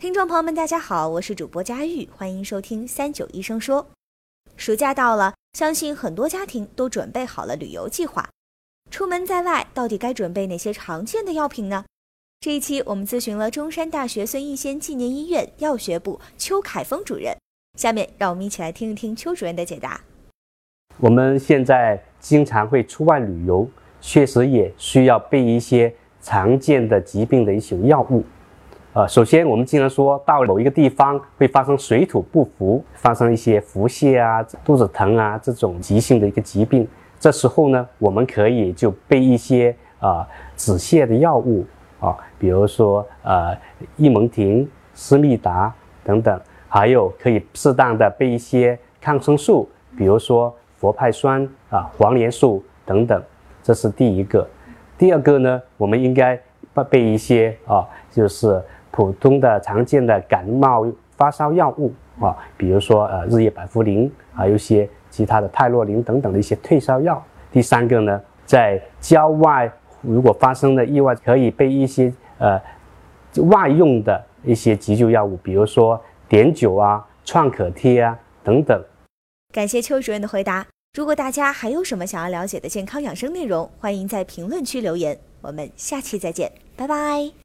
听众朋友们，大家好，我是主播佳玉，欢迎收听三九医生说。暑假到了，相信很多家庭都准备好了旅游计划。出门在外，到底该准备哪些常见的药品呢？这一期我们咨询了中山大学孙逸仙纪念医院药学部邱凯峰主任。下面让我们一起来听一听邱主任的解答。我们现在经常会出外旅游，确实也需要备一些常见的疾病的一些药物。呃，首先我们经常说到某一个地方会发生水土不服，发生一些腹泻啊、肚子疼啊这种急性的一个疾病，这时候呢，我们可以就备一些啊止泻的药物啊，比如说呃益蒙婷、思密达等等，还有可以适当的备一些抗生素，比如说佛派酸啊、黄连素等等，这是第一个。第二个呢，我们应该备一些啊，就是。普通的常见的感冒发烧药物啊，比如说呃日夜百服灵，还有一些其他的泰洛林等等的一些退烧药。第三个呢，在郊外如果发生了意外，可以备一些呃外用的一些急救药物，比如说碘酒啊、创可贴啊等等。感谢邱主任的回答。如果大家还有什么想要了解的健康养生内容，欢迎在评论区留言。我们下期再见，拜拜。